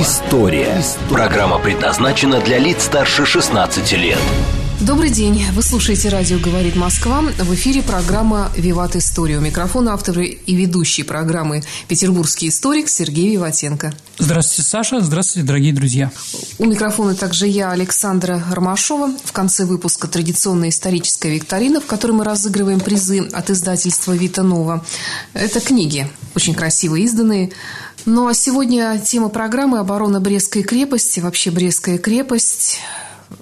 История». Программа предназначена для лиц старше 16 лет. Добрый день. Вы слушаете «Радио говорит Москва». В эфире программа «Виват История». У микрофона автор и ведущий программы петербургский историк Сергей Виватенко. Здравствуйте, Саша. Здравствуйте, дорогие друзья. У микрофона также я, Александра Ромашова. В конце выпуска традиционная историческая викторина, в которой мы разыгрываем призы от издательства «Вита Нова». Это книги, очень красиво изданные. Ну а сегодня тема программы «Оборона Брестской крепости». Вообще Брестская крепость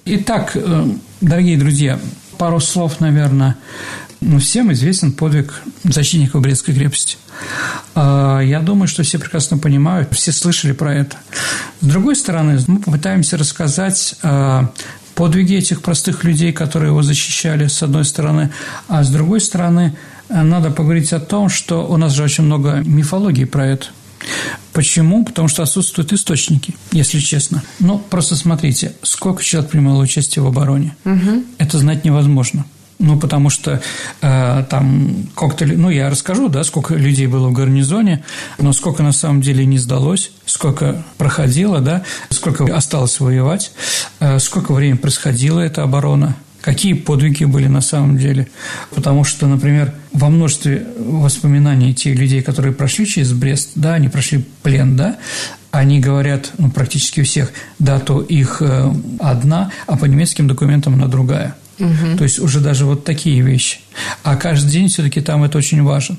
Итак, э, дорогие друзья, пару слов, наверное. Ну, всем известен подвиг защитников Брестской крепости. А, я думаю, что все прекрасно понимают, все слышали про это. С другой стороны, мы попытаемся рассказать подвиги этих простых людей, которые его защищали, с одной стороны, а с другой стороны, надо поговорить о том, что у нас же очень много мифологии про это – Почему? Потому что отсутствуют источники, если честно. Ну, просто смотрите, сколько человек принимало участие в обороне. Угу. Это знать невозможно. Ну, потому что э, там как-то... Ну, я расскажу, да, сколько людей было в гарнизоне, но сколько на самом деле не сдалось, сколько проходило, да, сколько осталось воевать, э, сколько времени происходила эта оборона – какие подвиги были на самом деле. Потому что, например, во множестве воспоминаний тех людей, которые прошли через Брест, да, они прошли плен, да, они говорят, ну, практически у всех, дату их э, одна, а по немецким документам она другая. Угу. То есть уже даже вот такие вещи. А каждый день все-таки там это очень важно.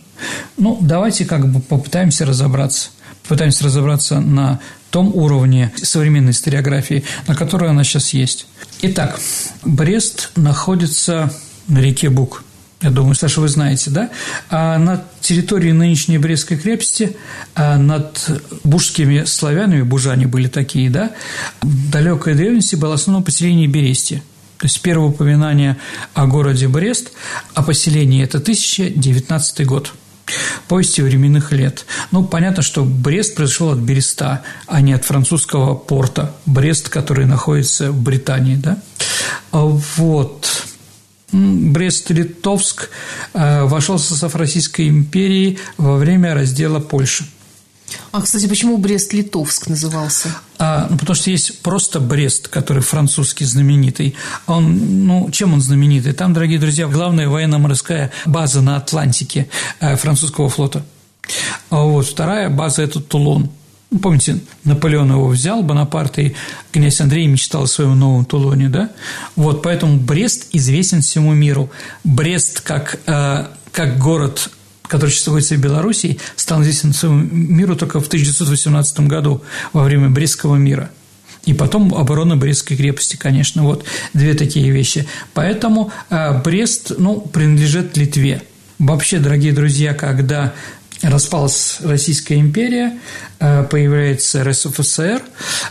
Ну, давайте как бы попытаемся разобраться. Попытаемся разобраться на том уровне современной историографии, на которой она сейчас есть. Итак, Брест находится на реке Бук. Я думаю, Саша, вы знаете, да? А на территории нынешней Брестской крепости а над бужскими славянами, бужане были такие, да, в далекой древности было основное поселение Берестия. То есть первое упоминание о городе Брест, о поселении – это 1019 год – повести временных лет. Ну, понятно, что Брест произошел от Береста, а не от французского порта Брест, который находится в Британии, да? Вот. Брест-Литовск э, вошел в состав Российской империи во время раздела Польши – а, кстати, почему Брест-Литовск назывался? А, ну, потому что есть просто Брест, который французский знаменитый. Он, ну, чем он знаменитый? Там, дорогие друзья, главная военно-морская база на Атлантике э, французского флота. А вот вторая база – это Тулон. Ну, помните, Наполеон его взял, Бонапарт, и князь Андрей мечтал о своем новом Тулоне, да? Вот, поэтому Брест известен всему миру. Брест как, э, как город который находится в Белоруссии, стал известен всему миру только в 1918 году во время Брестского мира. И потом оборона Брестской крепости, конечно, вот две такие вещи. Поэтому э, Брест, ну, принадлежит Литве. Вообще, дорогие друзья, когда распалась Российская империя, э, появляется РСФСР,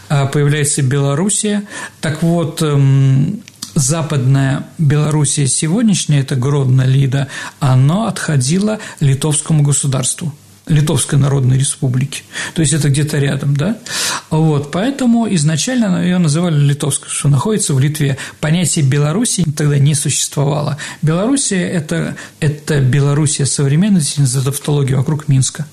э, появляется Белоруссия. Так вот, эм, западная Белоруссия сегодняшняя, это Гродно, Лида, оно отходило литовскому государству. Литовской Народной Республики. То есть это где-то рядом, да? Вот, поэтому изначально ее называли Литовской, что находится в Литве. Понятие Белоруссии тогда не существовало. Белоруссия – это, это Белоруссия современности, за тавтологию вокруг Минска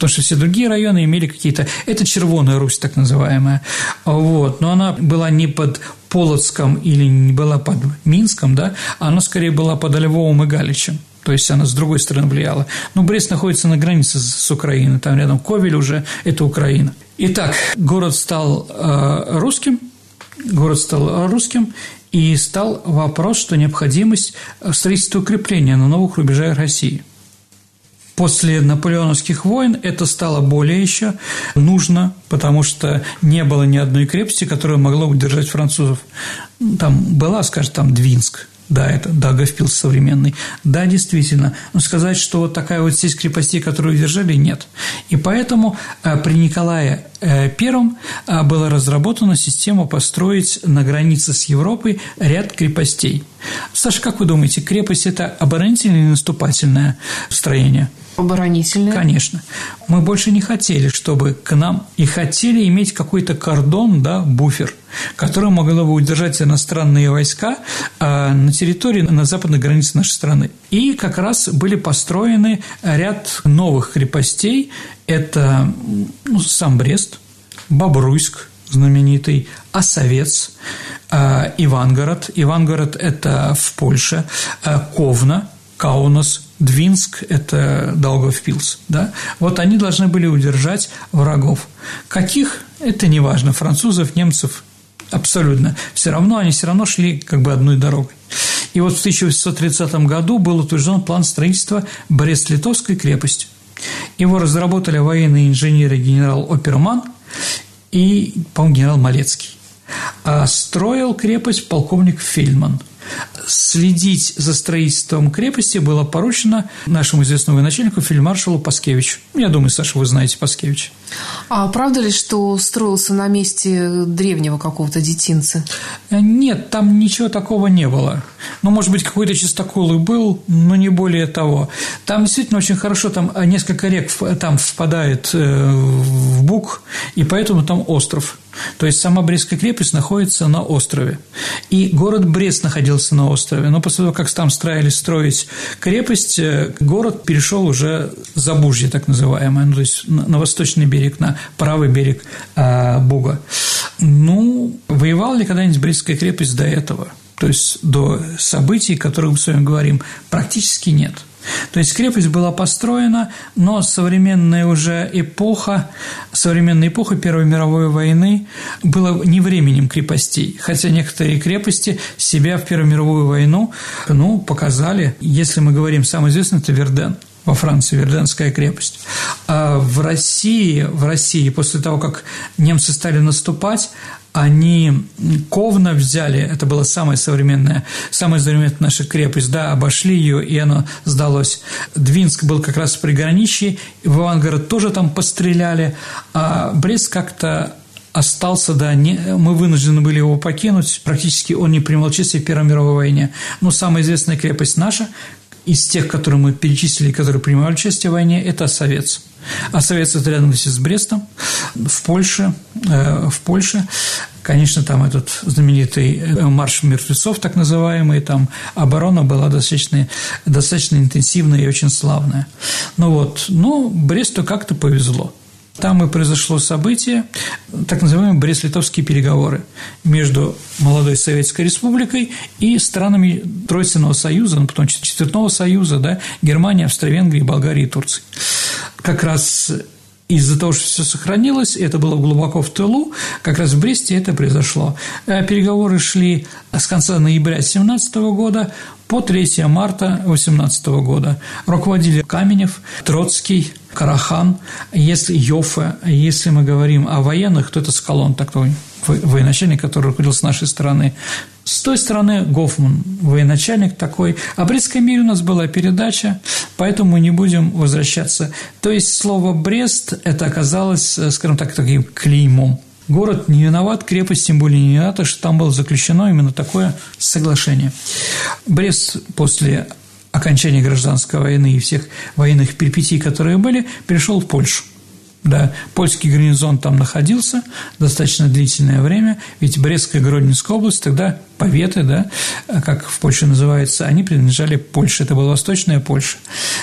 потому что все другие районы имели какие-то... Это Червоная Русь, так называемая. Вот. Но она была не под Полоцком или не была под Минском, да, она скорее была под Львовом и Галичем. То есть она с другой стороны влияла. Но Брест находится на границе с Украиной, там рядом Ковель уже – это Украина. Итак, город стал э, русским, город стал русским, и стал вопрос, что необходимость строительства укрепления на новых рубежах России – После наполеоновских войн это стало более еще нужно, потому что не было ни одной крепости, которая могла удержать французов. Там была, скажем, там Двинск, Да, это Даговпилс современный. Да, действительно. Но сказать, что вот такая вот сеть крепостей, которую держали, нет. И поэтому э, при Николае I э, была разработана система построить на границе с Европой ряд крепостей. Саша, как вы думаете, крепость – это оборонительное или наступательное строение? Оборонительное. Конечно. Мы больше не хотели, чтобы к нам и хотели иметь какой-то кордон, да, буфер, который могло бы удержать иностранные войска а, на территории, на западной границе нашей страны. И как раз были построены ряд новых крепостей. Это ну, сам Брест, Бобруйск, знаменитый, Осовец, а, Ивангород. Ивангород – это в Польше, а, Ковна, Каунас, Двинск – это Даугавпилс, да? Вот они должны были удержать врагов. Каких – это не важно, французов, немцев – абсолютно. Все равно они все равно шли как бы одной дорогой. И вот в 1830 году был утвержден план строительства Брест-Литовской крепости. Его разработали военные инженеры генерал Оперман и, по-моему, генерал Малецкий. А строил крепость полковник Фельдман – следить за строительством крепости было поручено нашему известному военачальнику фельдмаршалу Паскевичу. Я думаю, Саша, вы знаете Паскевич. А правда ли, что строился на месте древнего какого-то детинца? Нет, там ничего такого не было. Ну, может быть, какой-то чистокол и был, но не более того. Там действительно очень хорошо, там несколько рек там впадает э, в Буг, и поэтому там остров. То есть сама Брестская крепость находится на острове. И город Брест находился на острове. Но после того, как там строились строить крепость, э, город перешел уже за Бужье, так называемое, ну, то есть на восточный берег, на правый берег а, Буга. Ну, воевала ли когда-нибудь Брестская крепость до этого? То есть до событий, о которых мы с вами говорим, практически нет – то есть крепость была построена, но современная уже эпоха, современная эпоха Первой мировой войны была не временем крепостей, хотя некоторые крепости себя в Первую мировую войну ну, показали. Если мы говорим, самый известный – это Верден – во Франции, Верденская крепость. А в России, в России после того, как немцы стали наступать, они Ковна взяли, это была самая современная, самая современная наша крепость, да, обошли ее, и она сдалась. Двинск был как раз в приграничье, в Ивангород тоже там постреляли, а Брест как-то остался, да, не, мы вынуждены были его покинуть, практически он не принимал участие в Первой мировой войне. Но самая известная крепость наша, из тех, которые мы перечислили, которые принимали участие в войне, это Осовец. Осовец – это рядом с Брестом, в Польше, э, в Польше. Конечно, там этот знаменитый э, марш мертвецов, так называемый, там оборона была достаточно, достаточно интенсивная и очень славная. Ну вот, но Бресту как-то повезло. Там и произошло событие, так называемые Брест-Литовские переговоры между молодой Советской Республикой и странами Тройственного Союза, ну, потом Четвертного Союза, да, Германия, Австро-Венгрия, Болгария и Турция. Как раз из-за того, что все сохранилось, это было глубоко в тылу, как раз в Бресте это произошло. Э, переговоры шли с конца ноября 2017 года по 3 марта 2018 года. Руководили Каменев, Троцкий, Карахан, если Йофе, если мы говорим о военных, то это Скалон такой военачальник, который руководил с нашей стороны. С той стороны Гофман, военачальник такой. О Брестской мире у нас была передача, поэтому мы не будем возвращаться. То есть слово «Брест» – это оказалось, скажем так, таким клеймом. Город не виноват, крепость тем более не виновата, что там было заключено именно такое соглашение. Брест после окончания гражданской войны и всех военных перипетий, которые были, перешел в Польшу. Да, польский гарнизон там находился достаточно длительное время, ведь Брестская и Гродненская область тогда поветы, да, как в Польше называется, они принадлежали Польше, это была Восточная Польша.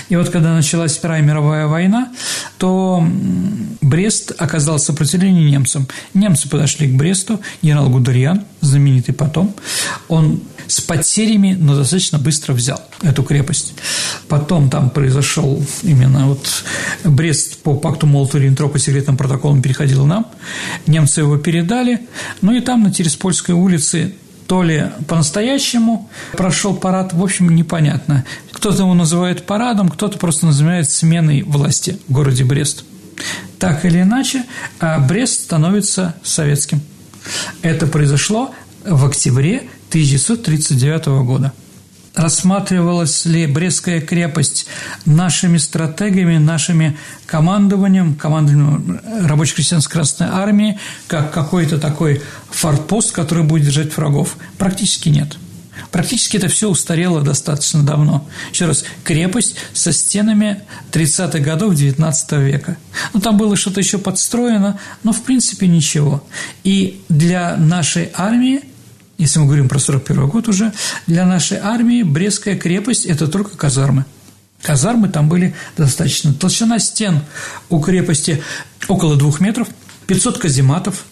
И вот когда началась Вторая мировая война, то Брест оказал сопротивление немцам. Немцы подошли к Бресту, генерал Гудериан, знаменитый потом, он с потерями, но достаточно быстро взял эту крепость. Потом там произошел именно вот Брест по пакту Молотова-Риббентропа секретным протоколом переходил нам, немцы его передали, ну и там на Тереспольской улице то ли по-настоящему прошел парад, в общем, непонятно. Кто-то его называет парадом, кто-то просто называет сменой власти в городе Брест. Так или иначе, а Брест становится советским. Это произошло в октябре 1939 года. рассматривалась ли Брестская крепость нашими стратегами, нашими командованием, командованием рабоче-крестьянской Красной Армии, как какой-то такой форпост, который будет держать врагов? Практически нет. Практически это все устарело достаточно давно. Еще раз, крепость со стенами 30-х годов XIX века. Ну, там было что-то еще подстроено, но, в принципе, ничего. И для нашей армии если мы говорим про 41 год уже, для нашей армии Брестская крепость – это только казармы. Казармы там были достаточно. Толщина стен у крепости около двух метров, 500 казематов,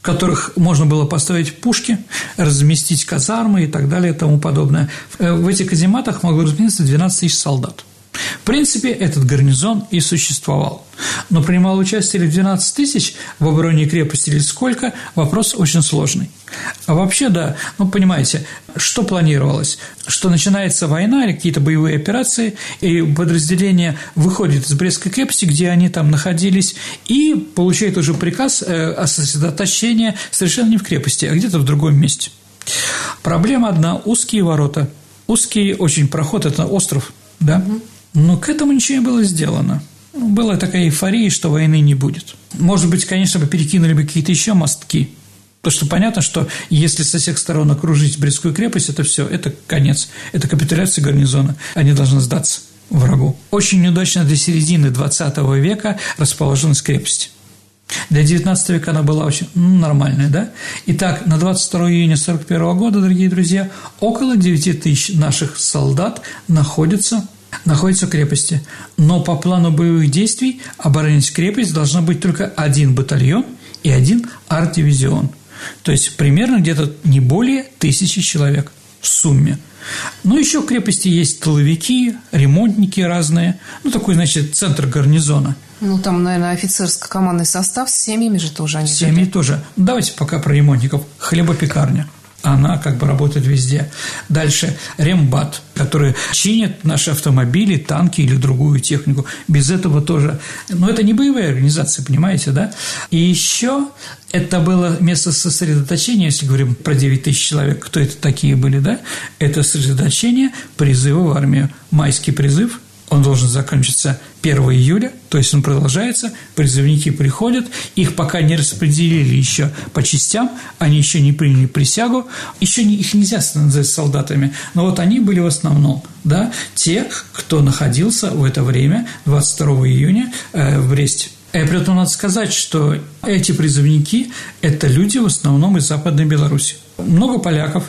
в которых можно было поставить пушки, разместить казармы и так далее и тому подобное. В этих казематах могло разместиться 12 тысяч солдат – в принципе, этот гарнизон и существовал. Но принимал участие ли 12 тысяч в обороне крепости или сколько – вопрос очень сложный. А вообще, да, ну, понимаете, что планировалось? Что начинается война или какие-то боевые операции, и подразделение выходит из Брестской крепости, где они там находились, и получает уже приказ э, о сосредоточении совершенно не в крепости, а где-то в другом месте. Проблема одна – узкие ворота. Узкий очень проход – это остров, да? Угу. Но к этому ничего не было сделано. Была такая эйфория, что войны не будет. Может быть, конечно, бы перекинули бы какие-то еще мостки. Потому что понятно, что если со всех сторон окружить Брестскую крепость, это все, это конец, это капитуляция гарнизона. Они должны сдаться врагу. Очень неудачно для середины 20 века расположилась крепость. Для 19 века она была очень ну, нормальная, да? Итак, на 22 июня 1941 года, дорогие друзья, около 9 тысяч наших солдат находятся находится в крепости. Но по плану боевых действий оборонять крепость должна быть только один батальон и один арт-дивизион. То есть примерно где-то не более тысячи человек в сумме. Ну, еще в крепости есть тыловики, ремонтники разные. Ну, такой, значит, центр гарнизона. Ну, там, наверное, офицерско-командный состав с семьями же тоже они. С семьями тоже. Давайте пока про ремонтников. Хлебопекарня она как бы работает везде. Дальше рембат, который чинит наши автомобили, танки или другую технику. Без этого тоже. Но это не боевая организация, понимаете, да? И еще это было место сосредоточения, если говорим про 9 тысяч человек, кто это такие были, да? Это сосредоточение призыва в армию. Майский призыв – он должен закончиться 1 июля, то есть он продолжается, призывники приходят, их пока не распределили еще по частям, они еще не приняли присягу, еще не, их нельзя назвать солдатами, но вот они были в основном, да, те, кто находился в это время, 22 июня э, в Бресте. И при этом надо сказать, что эти призывники – это люди в основном из Западной Беларуси. Много поляков.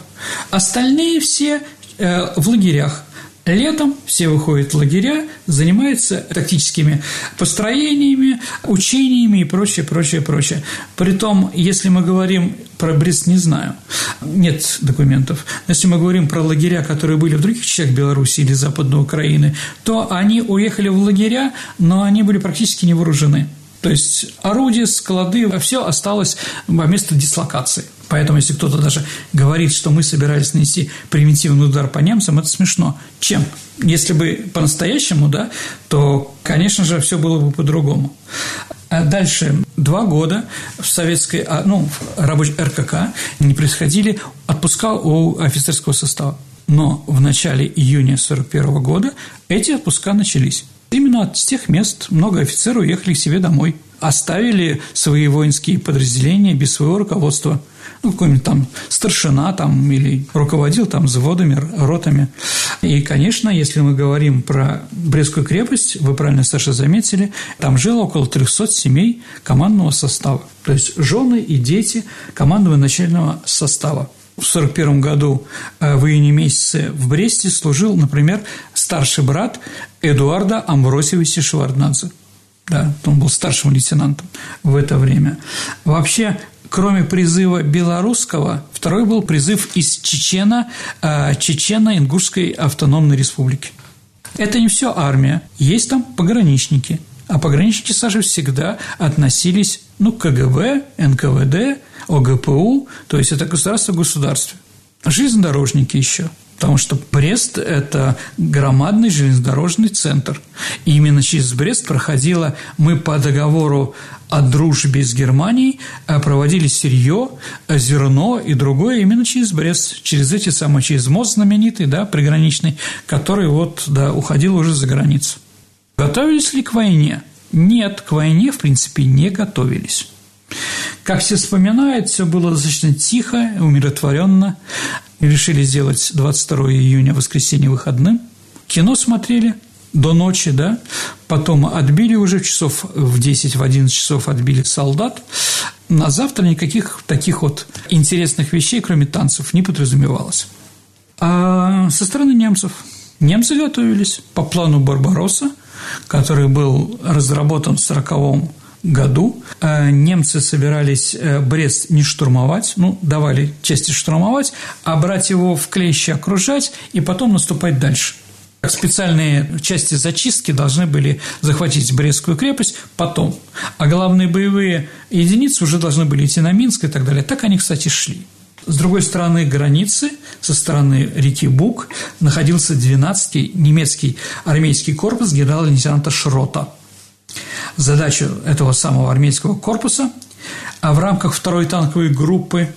Остальные все э, в лагерях – Летом все выходят в лагеря, занимаются тактическими построениями, учениями и прочее, прочее, прочее. Притом, если мы говорим про Брест, не знаю, нет документов. Если мы говорим про лагеря, которые были в других частях Беларуси или Западной Украины, то они уехали в лагеря, но они были практически не вооружены. То есть орудия, склады, все осталось во место дислокации. Поэтому, если кто-то даже говорит, что мы собирались нанести превентивный удар по немцам, это смешно. Чем? Если бы по-настоящему, да, то, конечно же, все было бы по-другому. А дальше два года в советской, а, ну, в рабочей РКК не происходили отпуска у офицерского состава. Но в начале июня 1941 года эти отпуска начались. Именно с тех мест много офицеров уехали к себе домой, оставили свои воинские подразделения без своего руководства. Ну, какой-нибудь там старшина там или руководил там заводами, ротами. И, конечно, если мы говорим про Брестскую крепость, вы правильно, Саша, заметили, там жило около 300 семей командного состава. То есть жены и дети командного начального состава. В 1941 году э, в июне месяце в Бресте служил, например, старший брат Эдуарда Амбросевича Шеварднадзе. Да, он был старшим лейтенантом в это время. Вообще, кроме призыва белорусского, второй был призыв из Чечена, э, Чечено-Ингушской автономной республики. Это не все армия, есть там пограничники, а пограничники, Саша, всегда относились ну, к КГБ, НКВД, ОГПУ, то есть это государство государстве. Железнодорожники еще – Потому что Брест – это громадный железнодорожный центр. И именно через Брест проходила, мы по договору о дружбе с Германией э, проводили сырье, э, зерно и другое именно через Брест, через эти самые, через мост знаменитый, да, приграничный, который вот, да, уходил уже за границу. Готовились ли к войне? Нет, к войне, в принципе, не готовились. Как все вспоминают, все было достаточно тихо, умиротворенно решили сделать 22 июня, воскресенье, выходным. Кино смотрели до ночи, да, потом отбили уже часов в 10, в 11 часов отбили солдат. На завтра никаких таких вот интересных вещей, кроме танцев, не подразумевалось. А со стороны немцев немцы готовились по плану Барбаросса, который был разработан в 40 году э, немцы собирались э, Брест не штурмовать, ну, давали части штурмовать, а брать его в клещи окружать и потом наступать дальше. Специальные части зачистки должны были захватить Брестскую крепость потом, а главные боевые единицы уже должны были идти на Минск и так далее. Так они, кстати, шли. С другой стороны границы, со стороны реки Буг, находился 12-й немецкий армейский корпус генерала-лейтенанта Шрота – задачу этого самого армейского корпуса, а в рамках второй танковой группы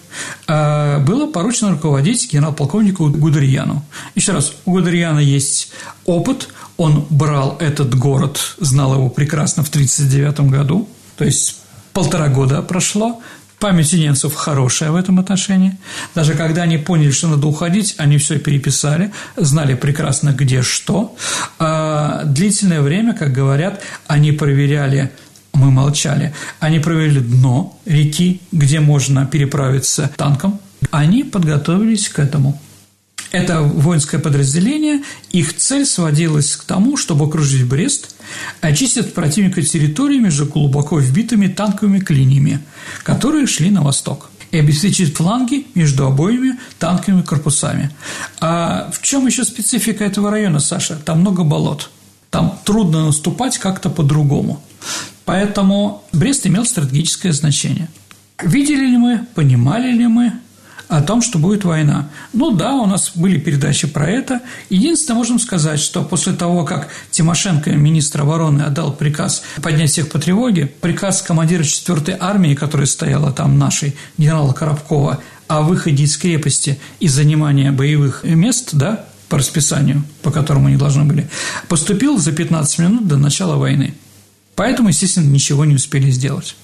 э, было поручено руководить генерал-полковнику Гудерьяну. Еще раз, у Гудерьяна есть опыт, он брал этот город, знал его прекрасно в 1939 году, то есть полтора года прошло, Память у немцев хорошая в этом отношении. Даже когда они поняли, что надо уходить, они все переписали, знали прекрасно, где что. А длительное время, как говорят, они проверяли мы молчали. Они проверили дно реки, где можно переправиться танком. Они подготовились к этому. Это воинское подразделение, их цель сводилась к тому, чтобы окружить Брест, очистить от противника территории между глубоко вбитыми танковыми клиниями, которые шли на восток и обеспечить фланги между обоими танковыми корпусами. А в чем еще специфика этого района, Саша? Там много болот. Там трудно наступать как-то по-другому. Поэтому Брест имел стратегическое значение. Видели ли мы, понимали ли мы, о том, что будет война. Ну да, у нас были передачи про это. Единственное, можем сказать, что после того, как Тимошенко, министр обороны, отдал приказ поднять всех по тревоге, приказ командира 4-й армии, которая стояла там нашей, генерала Коробкова, о выходе из крепости и занимания боевых мест, да, по расписанию, по которому они должны были, поступил за 15 минут до начала войны. Поэтому, естественно, ничего не успели сделать.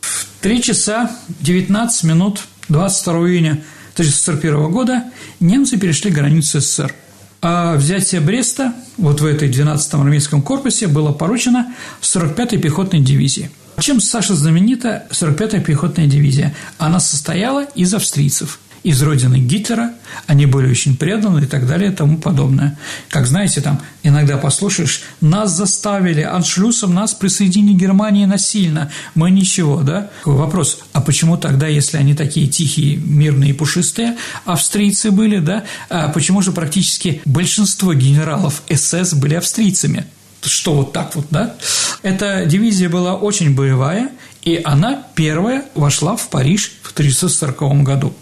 В 3 часа 19 минут 22 июня 1941 года немцы перешли границу СССР. А взятие Бреста вот в этой 12-м армейском корпусе было поручено 45-й пехотной дивизии. Чем Саша знаменита 45-я пехотная дивизия? Она состояла из австрийцев – из родины Гитлера, они были очень преданы и так далее и тому подобное. Как знаете, там иногда послушаешь, нас заставили, аншлюсом нас присоединили Германии насильно, мы ничего, да? Вопрос, а почему тогда, если они такие тихие, мирные, пушистые, австрийцы были, да, а почему же практически большинство генералов СС были австрийцами? что вот так вот, да? Эта дивизия была очень боевая, и она первая вошла в Париж в 1940 году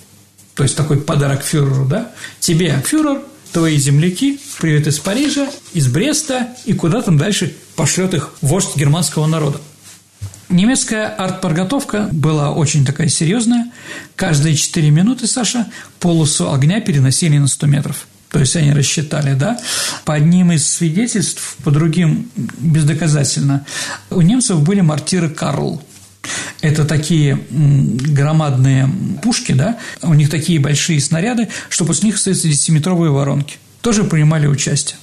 то есть такой подарок фюреру, да, тебе фюрер, твои земляки, привет из Парижа, из Бреста, и куда там дальше пошлет их вождь германского народа. Немецкая артподготовка была очень такая серьезная. Каждые 4 минуты, Саша, полосу огня переносили на 100 метров. То есть они рассчитали, да? По одним из свидетельств, по другим бездоказательно. У немцев были мортиры «Карл», это такие громадные пушки, да, у них такие большие снаряды, что после них остаются 10-метровые воронки. Тоже принимали участие.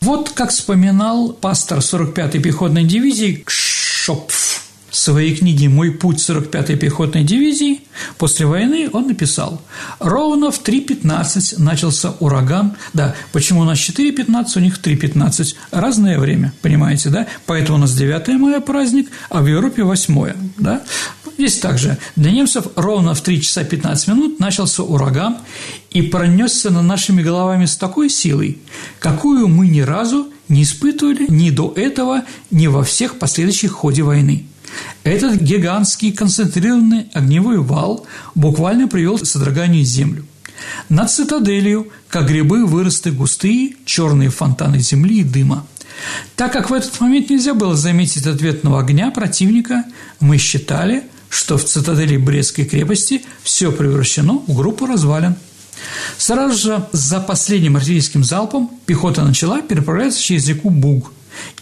Вот как вспоминал пастор 45-й пехотной дивизии Кшопф в своей книге «Мой путь 45-й пехотной дивизии» после войны он написал «Ровно в 3.15 начался ураган». Да, почему у нас 4.15, у них 3.15. Разное время, понимаете, да? Поэтому у нас 9 мая праздник, а в Европе 8 да? Здесь также для немцев ровно в 3 часа 15 минут начался ураган и пронесся над нашими головами с такой силой, какую мы ни разу не испытывали ни до этого, ни во всех последующих ходе войны. Этот гигантский концентрированный огневой вал буквально привел к содроганию землю. Над цитаделью, как грибы, выросли густые черные фонтаны земли и дыма. Так как в этот момент нельзя было заметить ответного огня противника, мы считали, что в цитадели Брестской крепости все превращено в группу развалин. Сразу же за последним артиллерийским залпом пехота начала переправляться через реку Буг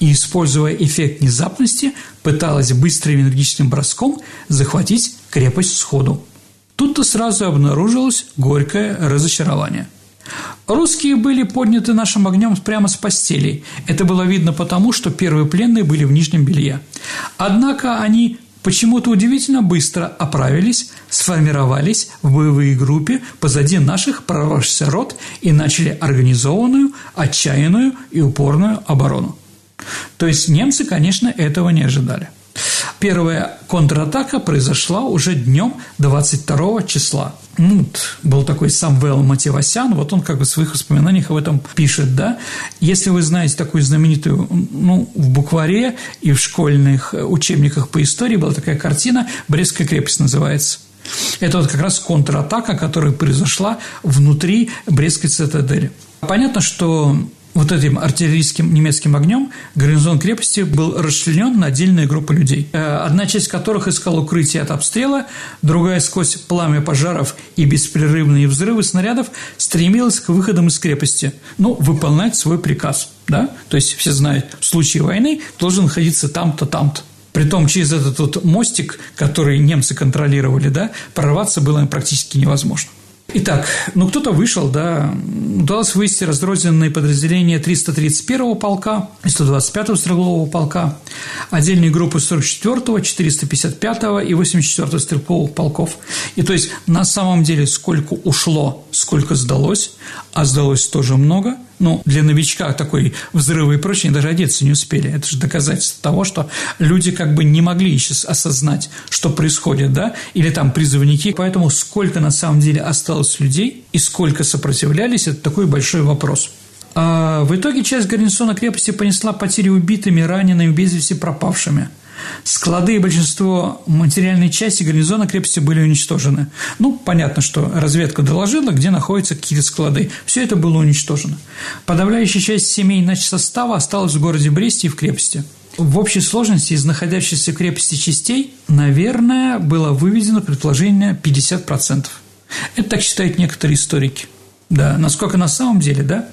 и, используя эффект внезапности, пыталась быстрым энергичным броском захватить крепость сходу. Тут-то сразу обнаружилось горькое разочарование. Русские были подняты нашим огнем прямо с постелей. Это было видно потому, что первые пленные были в нижнем белье. Однако они почему-то удивительно быстро оправились, сформировались в боевые группе позади наших прорвавшихся рот и начали организованную, отчаянную и упорную оборону. То есть немцы, конечно, этого не ожидали. Первая контратака произошла уже днем 22 числа. Ну, был такой Самвел Мативасян, вот он как бы в своих воспоминаниях об этом пишет, да. Если вы знаете такую знаменитую, ну, в букваре и в школьных учебниках по истории была такая картина «Брестская крепость» называется. Это вот как раз контратака, которая произошла внутри Брестской цитадели. Понятно, что вот этим артиллерийским немецким огнем гарнизон крепости был расчленен на отдельные группы людей, э, одна часть которых искала укрытие от обстрела, другая сквозь пламя пожаров и беспрерывные взрывы снарядов стремилась к выходам из крепости, ну, выполнять свой приказ, да, то есть все знают, в случае войны должен находиться там-то, там-то. Притом через этот вот мостик, который немцы контролировали, да, прорваться было практически невозможно. Итак, ну кто-то вышел, да, удалось вывести разрозненные подразделения 331-го полка и 125-го стрелкового полка, отдельные группы 44-го, 455-го и 84-го стрелковых полков. И то есть на самом деле сколько ушло, сколько сдалось, а сдалось тоже много – ну, для новичка такой взрывы и прочее даже одеться не успели. Это же доказательство того, что люди как бы не могли еще осознать, что происходит, да, или там призывники. Поэтому сколько на самом деле осталось людей и сколько сопротивлялись, это такой большой вопрос. А в итоге часть гарнизона крепости понесла потери убитыми, ранеными, без вести пропавшими – Склады и большинство материальной части гарнизона крепости были уничтожены. Ну, понятно, что разведка доложила, где находятся какие-то склады. Все это было уничтожено. Подавляющая часть семей начсостава осталась в городе Бресте и в крепости. В общей сложности из находящихся в крепости частей, наверное, было выведено предположение 50%. Это так считают некоторые историки. Да, насколько на самом деле, да?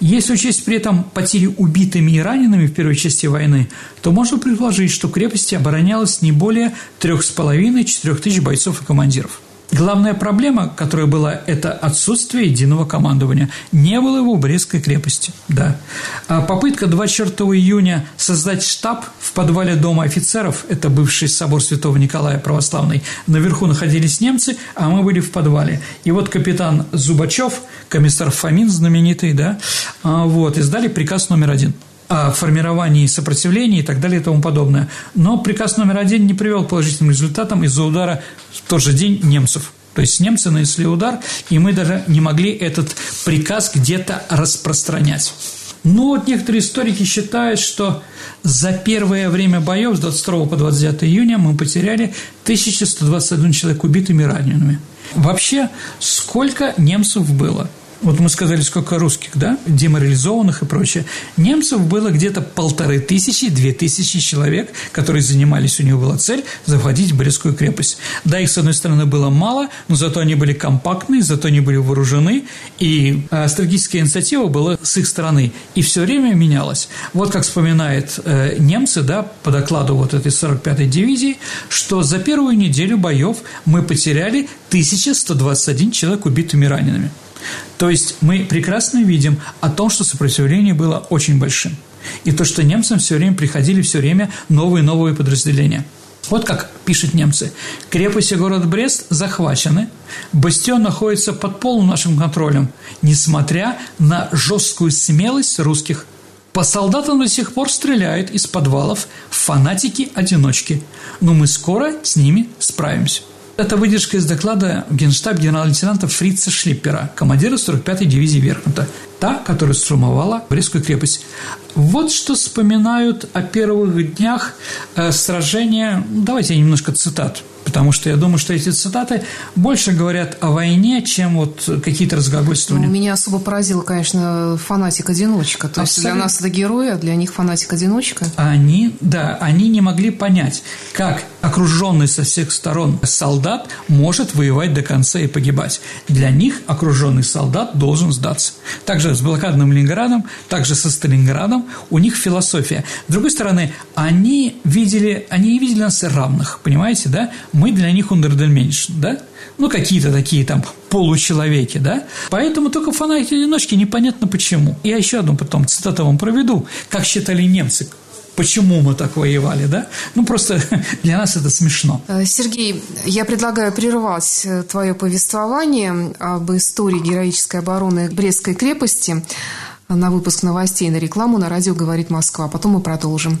Если учесть при этом потери убитыми и ранеными в первой части войны, то можно предположить, что крепости оборонялось не более трех с половиной-четырех тысяч бойцов и командиров – Главная проблема, которая была, это отсутствие единого командования. Не было его в Брестской крепости, да. А попытка 24 июня создать штаб в подвале Дома офицеров, это бывший собор Святого Николая Православный, наверху находились немцы, а мы были в подвале. И вот капитан Зубачев, комиссар Фомин знаменитый, да, а, вот, издали приказ номер один – о формировании сопротивления и так далее и тому подобное. Но приказ номер один не привел к положительным результатам из-за удара в тот же день немцев. То есть немцы нанесли удар, и мы даже не могли этот приказ где-то распространять. Но вот некоторые историки считают, что за первое время боев с 22 по 29 июня мы потеряли 1121 человек убитыми и ранеными. Вообще, сколько немцев было? Вот мы сказали, сколько русских, да, деморализованных и прочее, немцев было где-то полторы тысячи, две тысячи человек, которые занимались, у них была цель захватить Брестскую крепость. Да, их, с одной стороны, было мало, но зато они были компактны, зато они были вооружены, и э, стратегическая инициатива была с их стороны, и все время менялась. Вот как вспоминает э, немцы, да, по докладу вот этой 45-й дивизии, что за первую неделю боев мы потеряли 1121 человек убитыми ранеными. То есть мы прекрасно видим о том, что сопротивление было очень большим. И то, что немцам все время приходили все время новые и новые подразделения. Вот как пишут немцы. Крепость и город Брест захвачены, бастион находится под полным нашим контролем, несмотря на жесткую смелость русских. По солдатам до сих пор стреляют из подвалов фанатики-одиночки, но мы скоро с ними справимся. Это выдержка из доклада Генштаб генерал-лейтенанта Фрица Шлиппера, командира 45-й дивизии Верхмута. та, которая штурмовала Брестскую крепость. Вот что вспоминают о первых днях э, сражения. Давайте я немножко цитат потому что я думаю, что эти цитаты больше говорят о войне, чем вот какие-то разглагольствования. Ну, меня особо поразил, конечно, фанатик-одиночка. То есть для нас это герой, а для них фанатик-одиночка. Они, да, они не могли понять, как окруженный со всех сторон солдат может воевать до конца и погибать. Для них окруженный солдат должен сдаться. Также с блокадным Ленинградом, также со Сталинградом у них философия. С другой стороны, они видели, они не видели нас равных, понимаете, да? Мы для них ундердельменш, да? Ну, какие-то такие там получеловеки, да? Поэтому только фанатики-одиночки непонятно почему. Я еще одну потом цитату вам проведу, как считали немцы, почему мы так воевали, да? Ну, просто для нас это смешно. Э, Сергей, я предлагаю прервать э, твое повествование об истории героической обороны Брестской крепости на выпуск новостей на рекламу на радио «Говорит Москва». Потом мы продолжим.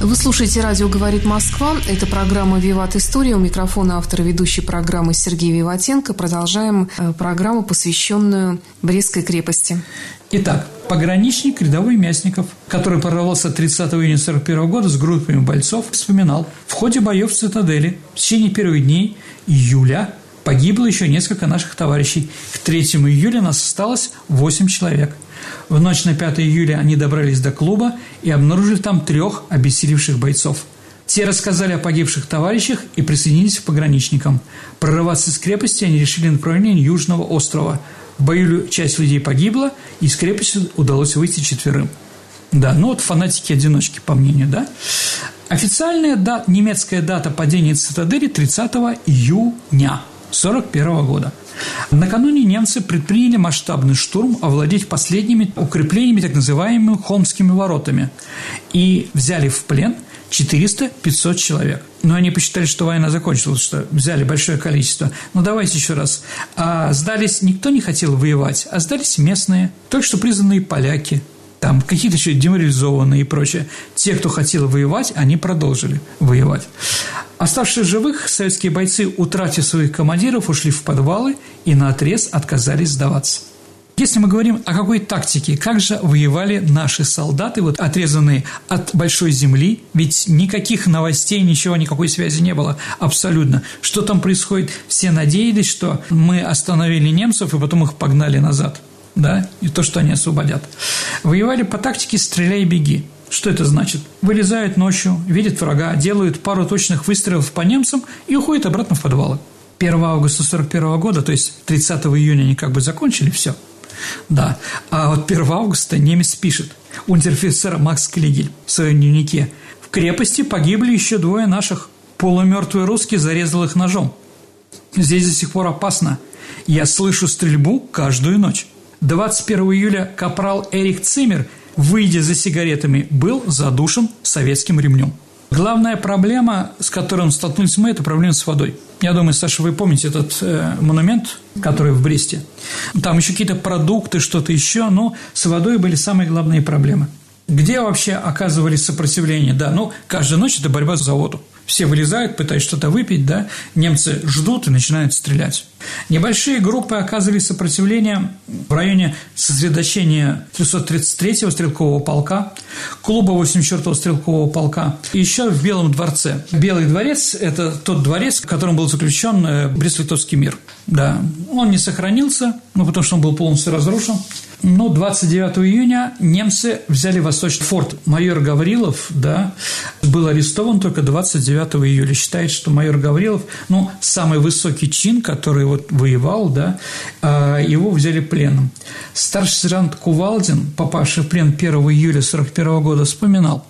Вы слушаете «Радио говорит Москва». Это программа «Виват. История». У микрофона автор ведущей программы Сергей Виватенко. Продолжаем э, программу, посвященную Брестской крепости. Итак, пограничник рядовой Мясников, который прорвался 30 июня 1941 года с группами бойцов, вспоминал, в ходе боев в цитадели в течение первых дней июля погибло еще несколько наших товарищей. К 3 июля нас осталось 8 человек. В ночь на 5 июля они добрались до клуба и обнаружили там трех обессилевших бойцов. Те рассказали о погибших товарищах и присоединились к пограничникам. Прорываться из крепости они решили направление Южного острова – в бою часть людей погибла, и из крепости удалось выйти четверым. Да, ну вот фанатики-одиночки, по мнению, да. Официальная дата, немецкая дата падения цитадели 30 июня 1941 года. Накануне немцы предприняли масштабный штурм овладеть последними укреплениями, так называемыми холмскими воротами, и взяли в плен 400-500 человек. Но они посчитали, что война закончилась, что взяли большое количество. Ну, давайте еще раз. А сдались, никто не хотел воевать, а сдались местные, только что признанные поляки, там какие-то еще деморализованные и прочее. Те, кто хотел воевать, они продолжили воевать. Оставшись живых, советские бойцы, утратив своих командиров, ушли в подвалы и на отрез отказались сдаваться. Если мы говорим о какой тактике, как же воевали наши солдаты, вот отрезанные от большой земли, ведь никаких новостей, ничего, никакой связи не было абсолютно. Что там происходит? Все надеялись, что мы остановили немцев и потом их погнали назад, да, и то, что они освободят. Воевали по тактике «стреляй, беги». Что это значит? Вылезают ночью, видят врага, делают пару точных выстрелов по немцам и уходят обратно в подвалы. 1 августа 1941 года, то есть 30 июня они как бы закончили все – да. А вот 1 августа немец пишет. Унтер-офицер Макс Клигель в своем дневнике. В крепости погибли еще двое наших. Полумертвый русский зарезал их ножом. Здесь до сих пор опасно. Я слышу стрельбу каждую ночь. 21 июля капрал Эрик Циммер, выйдя за сигаретами, был задушен советским ремнем. Главная проблема, с которой столкнулись мы, это проблема с водой. Я думаю, Саша, вы помните этот э, монумент, который в Бресте. Там еще какие-то продукты, что-то еще, но с водой были самые главные проблемы. Где вообще оказывались сопротивление? Да, ну, каждую ночь это борьба за воду. Все вылезают, пытаются что-то выпить, да, немцы ждут и начинают стрелять. Небольшие группы оказывали сопротивление в районе сосредоточения 333-го стрелкового полка, клуба 84-го стрелкового полка и еще в Белом дворце. Белый дворец – это тот дворец, в котором был заключен э, Брест-Литовский мир. Да, он не сохранился, ну, потому что он был полностью разрушен. Но 29 июня немцы взяли восточный форт. Майор Гаврилов, да, был арестован только 29 июля. Считает, что майор Гаврилов, ну, самый высокий чин, который вот воевал, да, а, его взяли пленом. Старший сержант Кувалдин, попавший в плен 1 июля 41 года, вспоминал.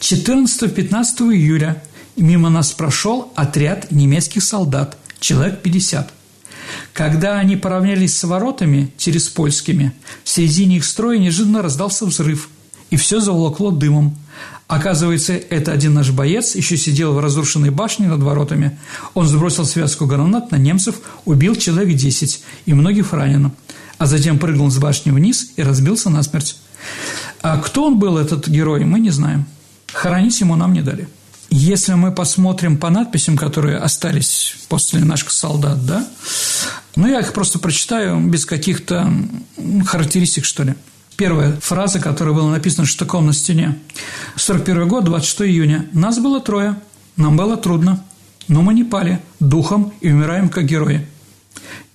14-15 июля мимо нас прошел отряд немецких солдат, человек 50. Когда они поравнялись с воротами через польскими, в середине их строя неожиданно раздался взрыв, и все заволокло дымом. Оказывается, это один наш боец еще сидел в разрушенной башне над воротами. Он сбросил связку гранат на немцев, убил человек десять и многих ранено. а затем прыгнул с башни вниз и разбился насмерть. А кто он был, этот герой, мы не знаем. Хоронить ему нам не дали. Если мы посмотрим по надписям, которые остались после наших солдат, да, ну, я их просто прочитаю без каких-то характеристик, что ли. Первая фраза, которая была написана штыком на стене. 41 год, 26 июня. Нас было трое. Нам было трудно. Но мы не пали духом и умираем как герои.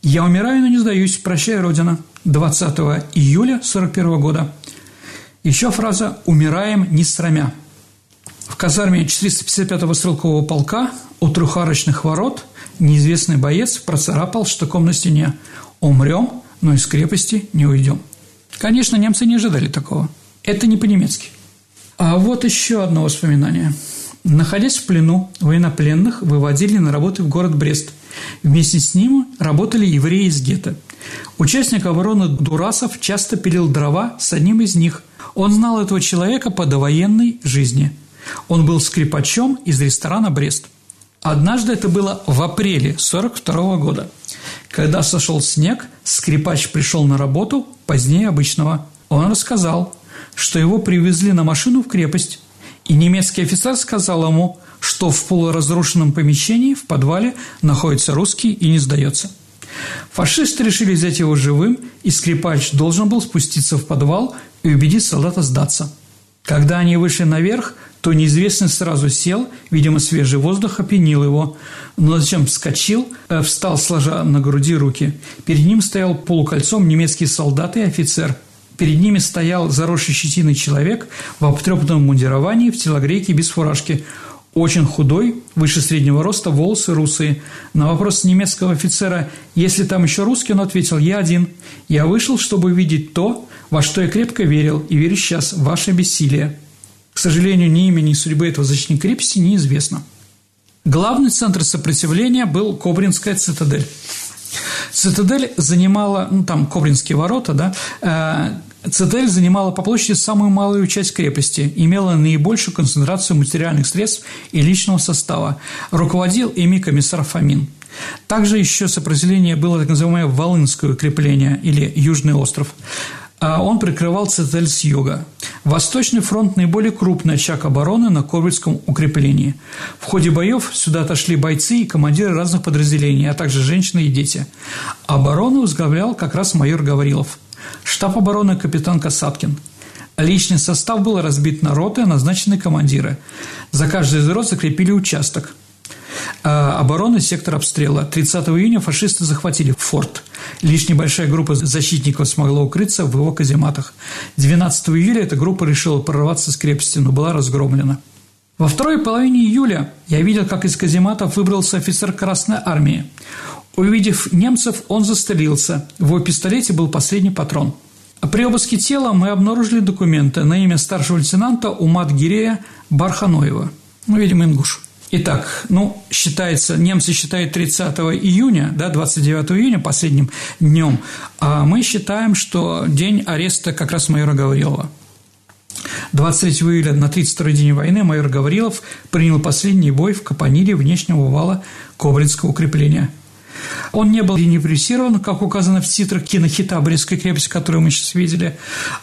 Я умираю, но не сдаюсь. Прощай, Родина. 20 июля 41 года. Еще фраза «умираем не срамя». В казарме 455-го стрелкового полка у трехарочных ворот неизвестный боец процарапал штыком на стене «Умрем, но из крепости не уйдем». Конечно, немцы не ожидали такого. Это не по-немецки. А вот еще одно воспоминание. Находясь в плену, военнопленных выводили на работы в город Брест. Вместе с ним работали евреи из гетто. Участник обороны Дурасов часто пилил дрова с одним из них. Он знал этого человека по довоенной жизни. Он был скрипачом из ресторана «Брест». Однажды это было в апреле 42 года. Когда сошел снег, скрипач пришел на работу позднее обычного. Он рассказал, что его привезли на машину в крепость, и немецкий офицер сказал ему, что в полуразрушенном помещении в подвале находится русский и не сдается. Фашисты решили взять его живым, и скрипач должен был спуститься в подвал и убедить солдата сдаться. Когда они вышли наверх, то неизвестный сразу сел, видимо, свежий воздух опьянил его, но затем вскочил, э, встал, сложа на груди руки. Перед ним стоял полукольцом немецкий солдат и офицер. Перед ними стоял заросший щетиной человек в обтрепанном мундировании, в телогрейке без фуражки. Очень худой, выше среднего роста, волосы русые. На вопрос немецкого офицера, если там еще русский, он ответил «Я один. Я вышел, чтобы увидеть то, во что я крепко верил и верю сейчас, в ваше бессилие». К сожалению, ни имени, ни судьбы этого защитника крепости неизвестно. Главный центр сопротивления был Кобринская цитадель. Цитадель занимала, ну, там Кобринские ворота, да, э, Цитадель занимала по площади самую малую часть крепости, имела наибольшую концентрацию материальных средств и личного состава. Руководил ими комиссар Фомин. Также еще сопротивление было так называемое Волынское укрепление или Южный остров он прикрывал цитадель с юга. Восточный фронт – наиболее крупный очаг обороны на Ковальском укреплении. В ходе боев сюда отошли бойцы и командиры разных подразделений, а также женщины и дети. Оборону возглавлял как раз майор Гаврилов. Штаб обороны – капитан Касаткин. Личный состав был разбит на роты, назначены командиры. За каждый из рот закрепили участок – а, обороны сектор обстрела. 30 июня фашисты захватили форт. Лишь небольшая группа защитников смогла укрыться в его казематах. 12 июля эта группа решила прорваться с крепости, но была разгромлена. Во второй половине июля я видел, как из казематов выбрался офицер Красной Армии. Увидев немцев, он застрелился. В его пистолете был последний патрон. При обыске тела мы обнаружили документы на имя старшего лейтенанта Умат Гирея Барханоева. Ну, видимо, ингуш. Итак, ну, считается, немцы считают 30 июня, да, 29 июня последним днем, а мы считаем, что день ареста как раз майора Гаврилова. 23 июля на 32-й день войны майор Гаврилов принял последний бой в Капониле внешнего вала Кобринского укрепления – он не был репрессирован, как указано в титрах кинохита «Брестская крепость», которую мы сейчас видели,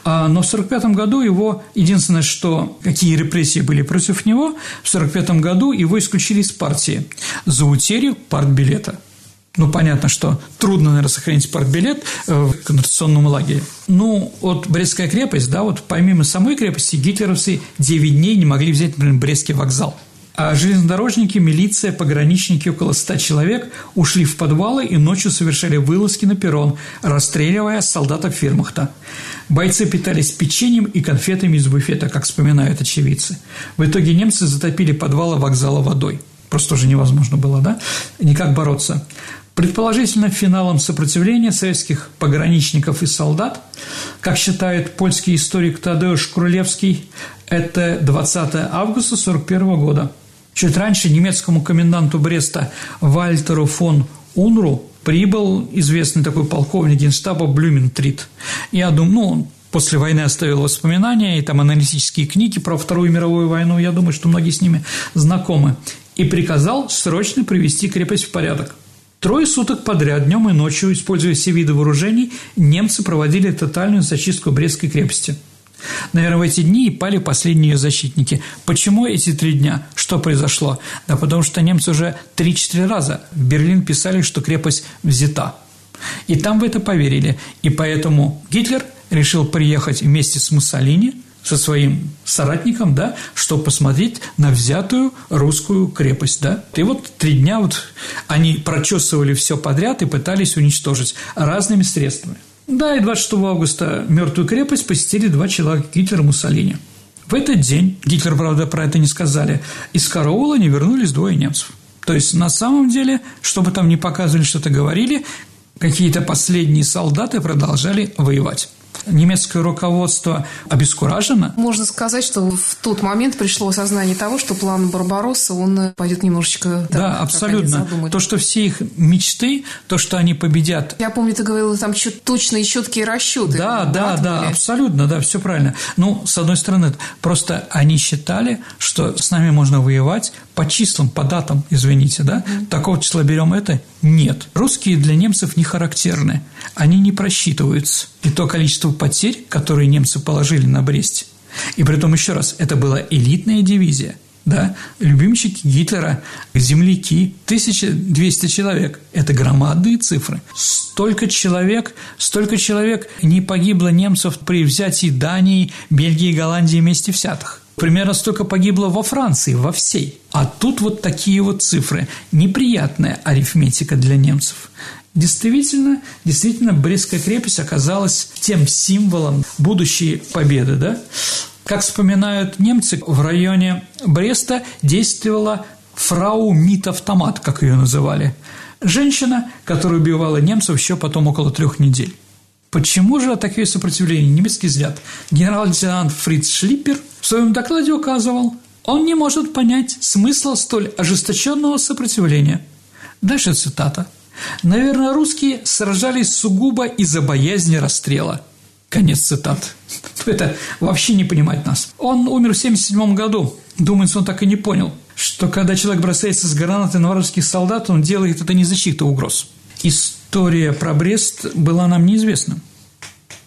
а, но в 1945 году его, единственное, что какие репрессии были против него, в 1945 году его исключили из партии за утерю партбилета. Ну, понятно, что трудно, наверное, сохранить партбилет э, в концентрационном лагере. Ну, вот Брестская крепость, да, вот помимо самой крепости гитлеровцы 9 дней не могли взять, например, Брестский вокзал – а железнодорожники, милиция, пограничники, около ста человек ушли в подвалы и ночью совершали вылазки на перрон, расстреливая солдатов фирмахта. Бойцы питались печеньем и конфетами из буфета, как вспоминают очевидцы. В итоге немцы затопили подвалы вокзала водой. Просто уже невозможно было, да? Никак бороться. Предположительно, финалом сопротивления советских пограничников и солдат, как считает польский историк Тадеуш Крулевский, это 20 августа 1941 года – Чуть раньше немецкому коменданту Бреста Вальтеру фон Унру прибыл известный такой полковник генштаба Блюментрит. Я думаю, ну, он после войны оставил воспоминания и там аналитические книги про Вторую мировую войну, я думаю, что многие с ними знакомы, и приказал срочно привести крепость в порядок. Трое суток подряд, днем и ночью, используя все виды вооружений, немцы проводили тотальную зачистку Брестской крепости. Наверное, в эти дни и пали последние ее защитники. Почему эти три дня? Что произошло? Да потому что немцы уже три-четыре раза в Берлин писали, что крепость взята. И там в это поверили. И поэтому Гитлер решил приехать вместе с Муссолини – со своим соратником, да, чтобы посмотреть на взятую русскую крепость, да. И вот три дня вот они прочесывали все подряд и пытались уничтожить разными средствами. Да, и 26 августа мертвую крепость посетили два человека – Гитлер и Муссолини. В этот день, Гитлер, правда, про это не сказали, из караула не вернулись двое немцев. То есть, на самом деле, чтобы там не показывали, что-то говорили, какие-то последние солдаты продолжали воевать немецкое руководство обескуражено. Можно сказать, что в тот момент пришло осознание того, что план Барбаросса, он пойдет немножечко... Так, да, абсолютно. То, что все их мечты, то, что они победят. Я помню, ты говорила, там точные, четкие расчеты. Да, да, да, да, абсолютно, да, все правильно. Ну, с одной стороны, просто они считали, что с нами можно воевать по числам, по датам, извините, да, такого числа берем это? Нет. Русские для немцев не характерны, они не просчитываются. И то количество потерь, которые немцы положили на Бресте, и при том еще раз, это была элитная дивизия, да, любимчики Гитлера, земляки, 1200 человек. Это громадные цифры. Столько человек, столько человек не погибло немцев при взятии Дании, Бельгии, Голландии вместе взятых. Примерно столько погибло во Франции, во всей. А тут вот такие вот цифры. Неприятная арифметика для немцев. Действительно, действительно, Брестская крепость оказалась тем символом будущей победы, да? Как вспоминают немцы, в районе Бреста действовала фрау Мит-автомат, как ее называли. Женщина, которая убивала немцев еще потом около трех недель. Почему же такое сопротивление? Немецкий взгляд. Генерал-лейтенант Фриц Шлиппер в своем докладе указывал, он не может понять смысла столь ожесточенного сопротивления. Дальше цитата. «Наверное, русские сражались сугубо из-за боязни расстрела». Конец цитат. Это вообще не понимать нас. Он умер в 1977 году. Думается, он так и не понял, что когда человек бросается с гранатой на вражеских солдат, он делает это не за чьих-то угроз. История про Брест была нам неизвестна.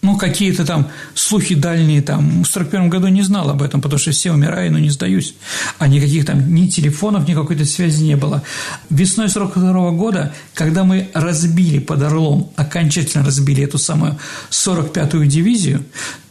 Ну, какие-то там слухи дальние, там, в 41 году не знал об этом, потому что все умирают, но не сдаюсь. А никаких там ни телефонов, ни какой-то связи не было. Весной 42 года, когда мы разбили под Орлом, окончательно разбили эту самую 45-ю дивизию,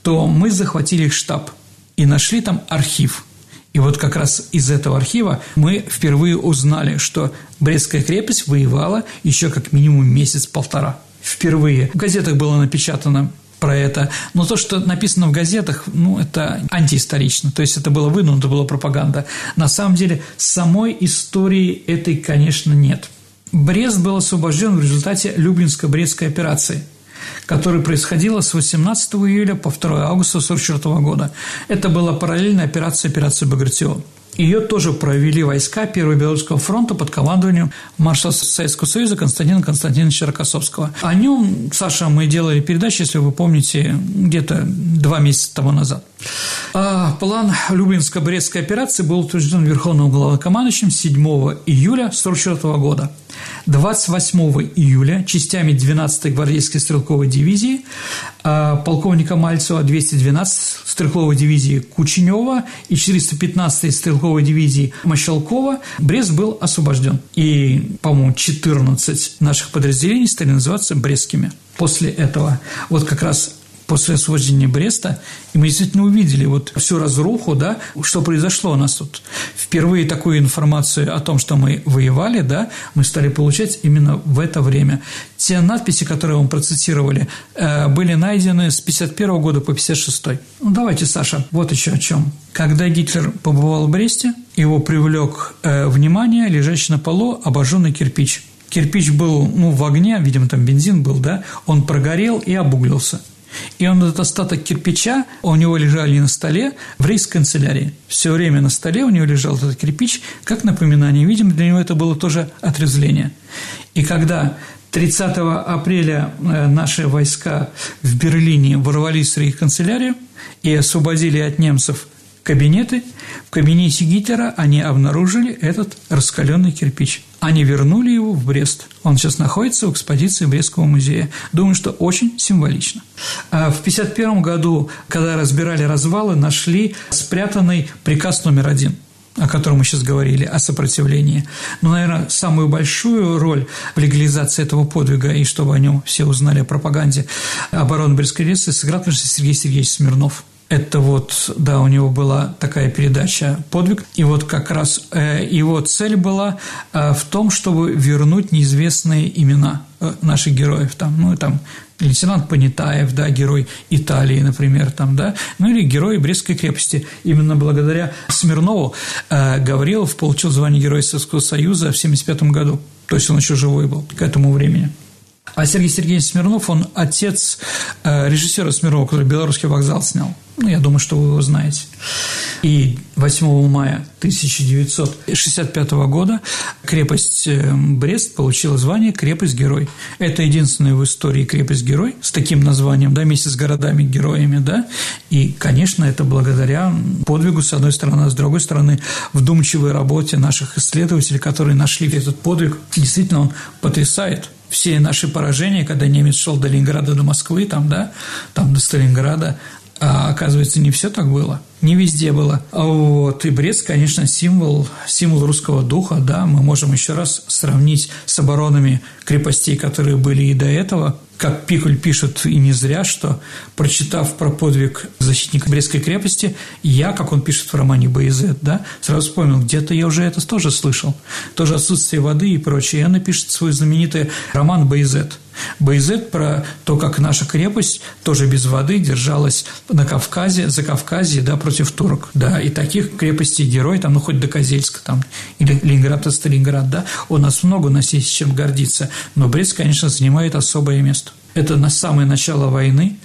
то мы захватили штаб и нашли там архив – и вот как раз из этого архива мы впервые узнали, что Брестская крепость воевала еще как минимум месяц-полтора. Впервые. В газетах было напечатано про это. Но то, что написано в газетах, ну, это антиисторично. То есть это было выдумано, была пропаганда. На самом деле, самой истории этой, конечно, нет. Брест был освобожден в результате Люблинско-Брестской операции – которая происходила с 18 июля по 2 августа 1944 года. Это была параллельная операция операции Багратион. Ее тоже провели войска Первого Белорусского фронта под командованием маршала Советского Союза Константина Константиновича Рокоссовского. О нем, Саша, мы делали передачу, если вы помните, где-то два месяца тому назад. А план Люблинско-Брестской операции был утвержден Верховным главнокомандующим 7 июля 1944 года. 28 июля частями 12-й гвардейской стрелковой дивизии а, полковника Мальцева 212 стрелковой дивизии Кученева и 415-й стрелковой дивизии Мощелкова Брест был освобожден. И, по-моему, 14 наших подразделений стали называться брестскими. После этого вот как раз после освобождения Бреста, и мы действительно увидели вот всю разруху, да, что произошло у нас тут. Впервые такую информацию о том, что мы воевали, да, мы стали получать именно в это время. Те надписи, которые вам процитировали, э, были найдены с 51 года по 56. Ну, давайте, Саша, вот еще о чем. Когда Гитлер побывал в Бресте, его привлек э, внимание лежащий на полу обожженный кирпич. Кирпич был ну, в огне, видимо, там бензин был, да, он прогорел и обуглился – и он этот остаток кирпича, у него лежали на столе в рейс-канцелярии. Все время на столе у него лежал этот кирпич, как напоминание. Видимо, для него это было тоже отрезвление. И когда 30 апреля э, наши войска в Берлине ворвались в рейх-канцелярию и освободили от немцев кабинеты, кабинете Гитлера они обнаружили этот раскаленный кирпич. Они вернули его в Брест. Он сейчас находится в экспозиции Брестского музея. Думаю, что очень символично. А в 1951 году, когда разбирали развалы, нашли спрятанный приказ номер один – о котором мы сейчас говорили, о сопротивлении. Но, наверное, самую большую роль в легализации этого подвига и чтобы о нем все узнали о пропаганде обороны Брестской сыграл, конечно, Сергей Сергеевич Смирнов – это вот, да, у него была такая передача «Подвиг», и вот как раз э, его цель была э, в том, чтобы вернуть неизвестные имена э, наших героев, там, ну, там, лейтенант Понятаев, да, герой Италии, например, там, да, ну, или герой Брестской крепости. Именно благодаря Смирнову э, Гаврилов получил звание Героя Советского Союза в 1975 году, то есть он еще живой был к этому времени. А Сергей Сергеевич Смирнов, он отец э, режиссера Смирнова, который «Белорусский вокзал» снял. Ну, я думаю, что вы его знаете. И 8 мая 1965 года крепость э, Брест получила звание «Крепость-герой». Это единственная в истории крепость-герой с таким названием, да, вместе с городами-героями, да. И, конечно, это благодаря подвигу, с одной стороны, а с другой стороны, вдумчивой работе наших исследователей, которые нашли этот подвиг. Действительно, он потрясает все наши поражения, когда немец шел до Ленинграда, до Москвы, там, да, там до Сталинграда, а оказывается, не все так было – не везде было. Вот. И Брест, конечно, символ, символ русского духа, да, мы можем еще раз сравнить с оборонами крепостей, которые были и до этого, как Пикуль пишет, и не зря, что, прочитав про подвиг защитника Брестской крепости, я, как он пишет в романе «Боязет», да, сразу вспомнил, где-то я уже это тоже слышал, тоже отсутствие воды и прочее. И он напишет свой знаменитый роман «Боязет», Боязет про то, как наша крепость тоже без воды держалась на Кавказе, за Кавказе, да, против турок, да, и таких крепостей герой, там, ну, хоть до Козельска, там, или Ленинград, Сталинград, да, у нас много, у нас есть чем гордиться, но Брест, конечно, занимает особое место. Это на самое начало войны,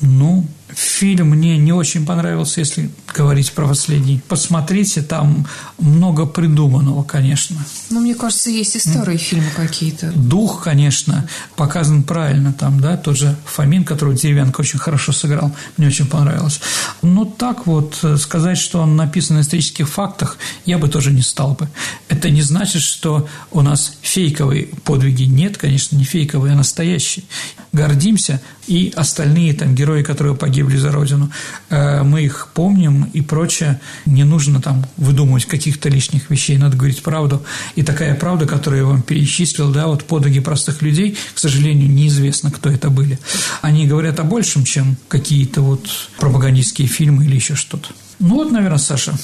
ну, Фильм мне не очень понравился, если говорить про последний. Посмотрите, там много придуманного, конечно. Ну, мне кажется, есть и старые mm. фильмы какие-то. Дух, конечно, показан правильно там, да, тот же Фомин, который Деревянко очень хорошо сыграл, мне очень понравилось. Но так вот э, сказать, что он написан на исторических фактах, я бы тоже не стал бы. Это не значит, что у нас фейковые подвиги. Нет, конечно, не фейковые, а настоящие. Гордимся, и остальные там герои, которые погибли за Родину, э, мы их помним и прочее. Не нужно там выдумывать каких-то лишних вещей, надо говорить правду. И такая правда, которую я вам перечислил, да, вот подвиги простых людей, к сожалению, неизвестно, кто это были. Они говорят о большем, чем какие-то вот пропагандистские фильмы или еще что-то. Ну вот, наверное, Саша.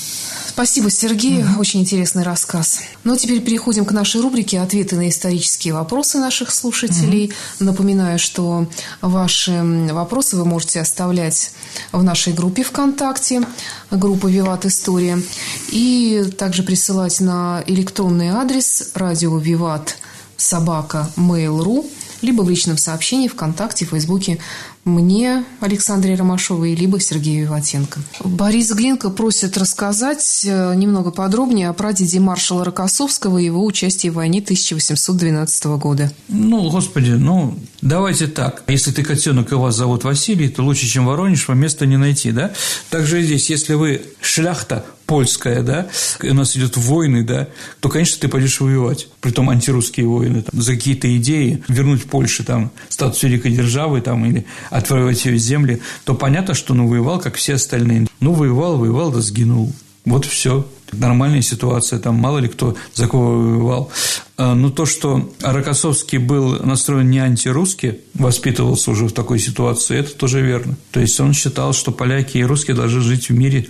Спасибо, Сергей. Угу. Очень интересный рассказ. Ну, а теперь переходим к нашей рубрике «Ответы на исторические вопросы наших слушателей». Угу. Напоминаю, что ваши вопросы вы можете оставлять в нашей группе ВКонтакте, группа «Виват История», и также присылать на электронный адрес радио «Виват» собака mail.ru либо в личном сообщении ВКонтакте, Фейсбуке мне, Александре Ромашовой, либо Сергею Виватенко. Борис Глинка просит рассказать э, немного подробнее о прадеде маршала Рокоссовского и его участии в войне 1812 года. Ну, господи, ну, давайте так. Если ты котенок и вас зовут Василий, то лучше, чем Воронеж, вам места не найти, да? Также и здесь, если вы шляхта польская, да, у нас идет войны, да, то, конечно, ты пойдешь воевать. Притом антирусские войны, там, за какие-то идеи, вернуть Польше там статус великой державы там, или отвоевать ее земли, то понятно, что ну воевал, как все остальные. Ну, воевал, воевал, да сгинул. Вот все. Нормальная ситуация, там мало ли кто за кого воевал. А, но то, что Рокоссовский был настроен не антирусски, воспитывался уже в такой ситуации, это тоже верно. То есть он считал, что поляки и русские должны жить в мире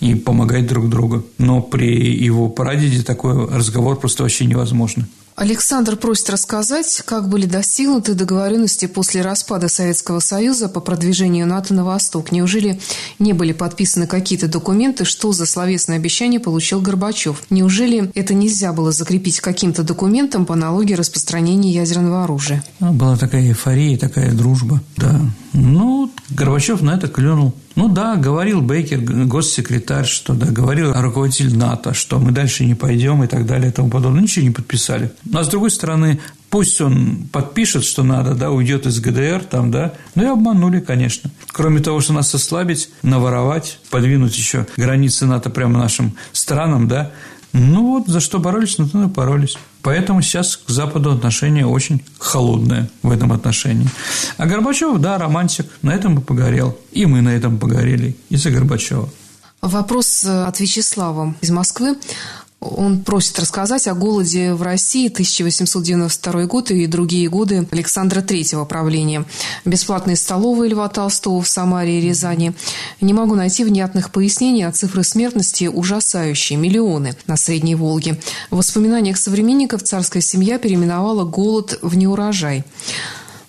и помогать друг другу. Но при его прадеде такой разговор просто вообще невозможно. Александр просит рассказать, как были достигнуты договоренности после распада Советского Союза по продвижению НАТО на восток. Неужели не были подписаны какие-то документы, что за словесное обещание получил Горбачев? Неужели это нельзя было закрепить каким-то документом по аналогии распространения ядерного оружия? Ну, была такая эйфория, такая дружба, да. Ну, Горбачев на это клюнул. Ну да, говорил Бейкер, госсекретарь, что да, говорил руководитель НАТО, что мы дальше не пойдем и так далее и тому подобное. Ничего не подписали. Но, а с другой стороны, пусть он подпишет, что надо, да, уйдет из ГДР, там, да, ну и обманули, конечно. Кроме того, что нас ослабить, наворовать, подвинуть еще границы НАТО прямо нашим странам, да, ну вот, за что боролись, ну то и боролись. Поэтому сейчас к Западу отношение очень холодное в этом отношении. А Горбачев, да, романтик, на этом бы погорел. И мы на этом погорели из-за Горбачева. Вопрос от Вячеслава из Москвы. Он просит рассказать о голоде в России 1892 год и другие годы Александра Третьего правления. Бесплатные столовые Льва Толстого в Самаре и Рязани. Не могу найти внятных пояснений, а цифры смертности ужасающие. Миллионы на Средней Волге. В воспоминаниях современников царская семья переименовала голод в неурожай.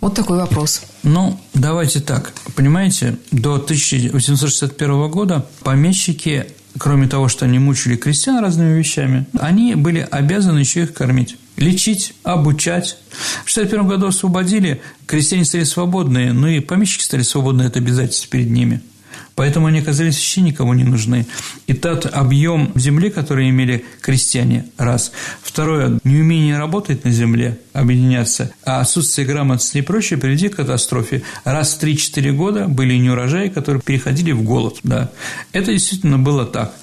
Вот такой вопрос. Ну, давайте так. Понимаете, до 1861 года помещики кроме того, что они мучили крестьян разными вещами, они были обязаны еще их кормить лечить, обучать. В 1961 году освободили, крестьяне стали свободные, ну и помещики стали свободны, это обязательство перед ними – Поэтому они оказались вообще никому не нужны. И тот объем земли, который имели крестьяне, раз. Второе, неумение работать на земле, объединяться, а отсутствие грамотности и прочее привели к катастрофе. Раз в 3-4 года были неурожаи, которые переходили в голод. Да. Это действительно было так.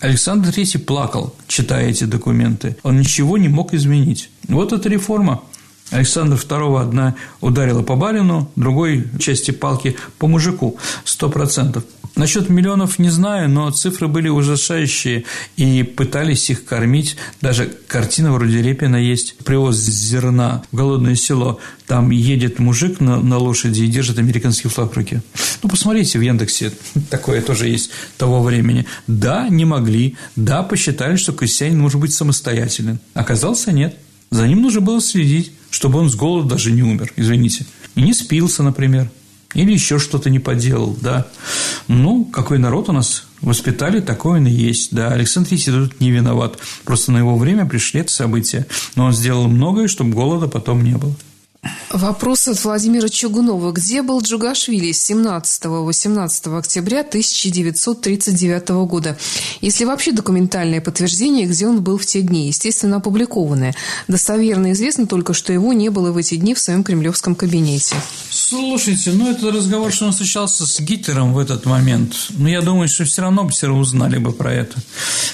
Александр III плакал, читая эти документы. Он ничего не мог изменить. Вот эта реформа. Александр II одна ударила по барину, другой части палки по мужику, сто процентов. Насчет миллионов не знаю, но цифры были ужасающие, и пытались их кормить. Даже картина вроде Репина есть. Привоз зерна в голодное село. Там едет мужик на, на лошади и держит американский флаг в руке. Ну, посмотрите в Яндексе, такое тоже есть того времени. Да, не могли, да, посчитали, что крестьянин может быть самостоятельным. Оказался нет. За ним нужно было следить, чтобы он с голоду даже не умер, извините. И не спился, например. Или еще что-то не поделал, да. Ну, какой народ у нас воспитали, такой он и есть, да. Александр Исид тут не виноват. Просто на его время пришли это события. Но он сделал многое, чтобы голода потом не было. Вопрос от Владимира Чугунова. Где был Джугашвили с 17-18 октября 1939 года? Если вообще документальное подтверждение, где он был в те дни, естественно, опубликованное. Достоверно известно только, что его не было в эти дни в своем кремлевском кабинете. Слушайте, ну это разговор, что он встречался с Гитлером в этот момент. Но я думаю, что все равно бы все узнали бы про это.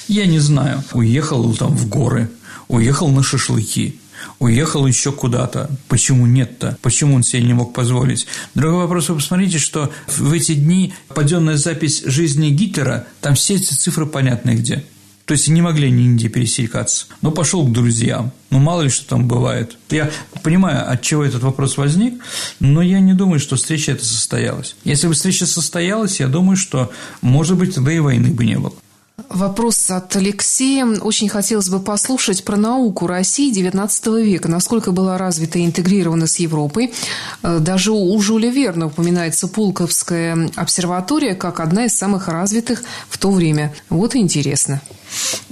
Я не знаю. Уехал там в горы, уехал на шашлыки уехал еще куда-то. Почему нет-то? Почему он себе не мог позволить? Другой вопрос, вы посмотрите, что в эти дни паденная запись жизни Гитлера, там все эти цифры понятны где. То есть не могли они нигде пересекаться. Но пошел к друзьям. Ну, мало ли что там бывает. Я понимаю, от чего этот вопрос возник, но я не думаю, что встреча эта состоялась. Если бы встреча состоялась, я думаю, что, может быть, тогда и войны бы не было. Вопрос от Алексея. Очень хотелось бы послушать про науку России XIX века. Насколько была развита и интегрирована с Европой. Э, даже у Жюля Верна упоминается Пулковская обсерватория как одна из самых развитых в то время. Вот и интересно.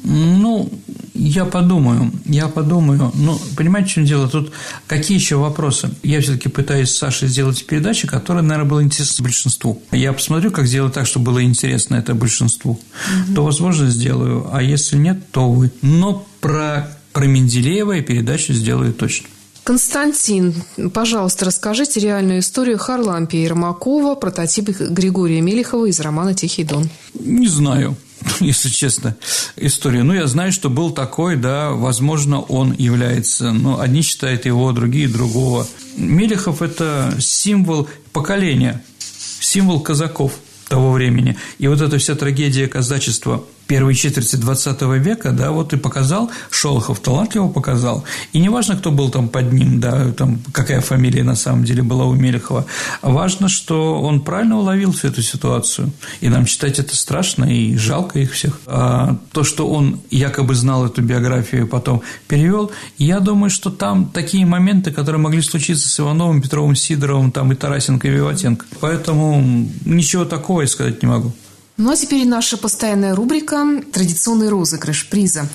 Ну, я подумаю, я подумаю. Ну, понимаете, в чем дело? Тут какие еще вопросы? Я все-таки пытаюсь с Сашей сделать передачу, которая, наверное, была интересна большинству. Я посмотрю, как сделать так, чтобы было интересно это большинству. Угу. То, возможно, сделаю, а если нет, то вы. Но про, про Менделеева я передачу сделаю точно. Константин, пожалуйста, расскажите реальную историю Харлампия Ермакова, прототип Григория Мелехова из романа «Тихий дон». Не знаю. если честно, история. Ну, я знаю, что был такой, да, возможно, он является, ну, одни считают его, другие другого. Мелехов – это символ поколения, символ казаков того времени. И вот эта вся трагедия казачества – первой четверти 20 века, да, вот и показал, Шолохов талантливо показал. И не важно, кто был там под ним, да, там, какая фамилия на самом деле была у Мелехова, важно, что он правильно уловил всю эту ситуацию. И нам читать это страшно и жалко их всех. А то, что он якобы знал эту биографию и потом перевел, я думаю, что там такие моменты, которые могли случиться с Ивановым, Петровым, Сидоровым, там и Тарасенко, и Виватенко. Поэтому ничего такого я сказать не могу. Ну а теперь наша постоянная рубрика «Традиционный розыгрыш приза».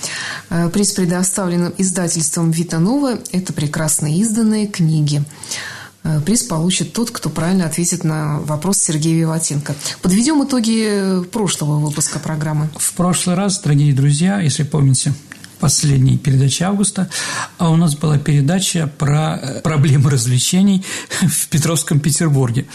Э, приз предоставлен издательством «Витанова». Это прекрасно изданные книги. Э, приз получит тот, кто правильно ответит на вопрос Сергея Виватенко. Подведем итоги прошлого выпуска программы. В прошлый раз, дорогие друзья, если помните, последней передаче августа, а у нас была передача про э, проблемы развлечений в Петровском Петербурге.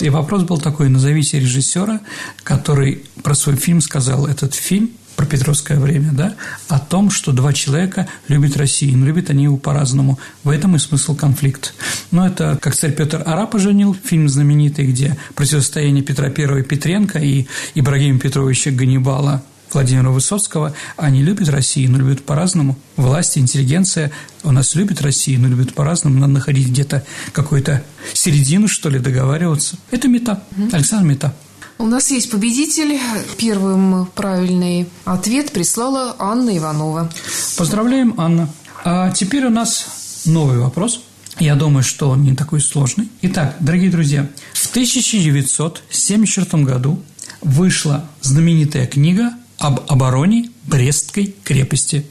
И вопрос был такой, назовите режиссера, который про свой фильм сказал, этот фильм про Петровское время, да, о том, что два человека любят Россию, но любят они его по-разному. В этом и смысл конфликта. Но это как царь Петр Арапа женил, фильм знаменитый, где противостояние Петра I Петренко и Ибрагима Петровича Ганнибала Владимира Высоцкого, они любят Россию, но любят по-разному. Власть, интеллигенция у нас любит Россию, но любят по-разному. Надо находить где-то какую-то середину, что ли, договариваться. Это мета. Александр Мета. У нас есть победитель. Первым правильный ответ прислала Анна Иванова. Поздравляем, Анна. А теперь у нас новый вопрос. Я думаю, что он не такой сложный. Итак, дорогие друзья, в 1974 году вышла знаменитая книга об обороне Брестской крепости.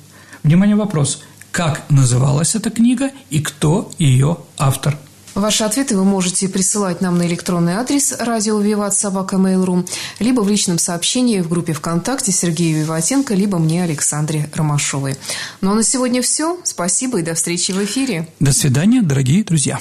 Внимание, вопрос. Как называлась эта книга и кто ее автор? Ваши ответы вы можете присылать нам на электронный адрес радио Виват Собака Mail.ru, либо в личном сообщении в группе ВКонтакте Сергею Виватенко, либо мне, Александре Ромашовой. Ну а на сегодня все. Спасибо и до встречи в эфире. До свидания, дорогие друзья.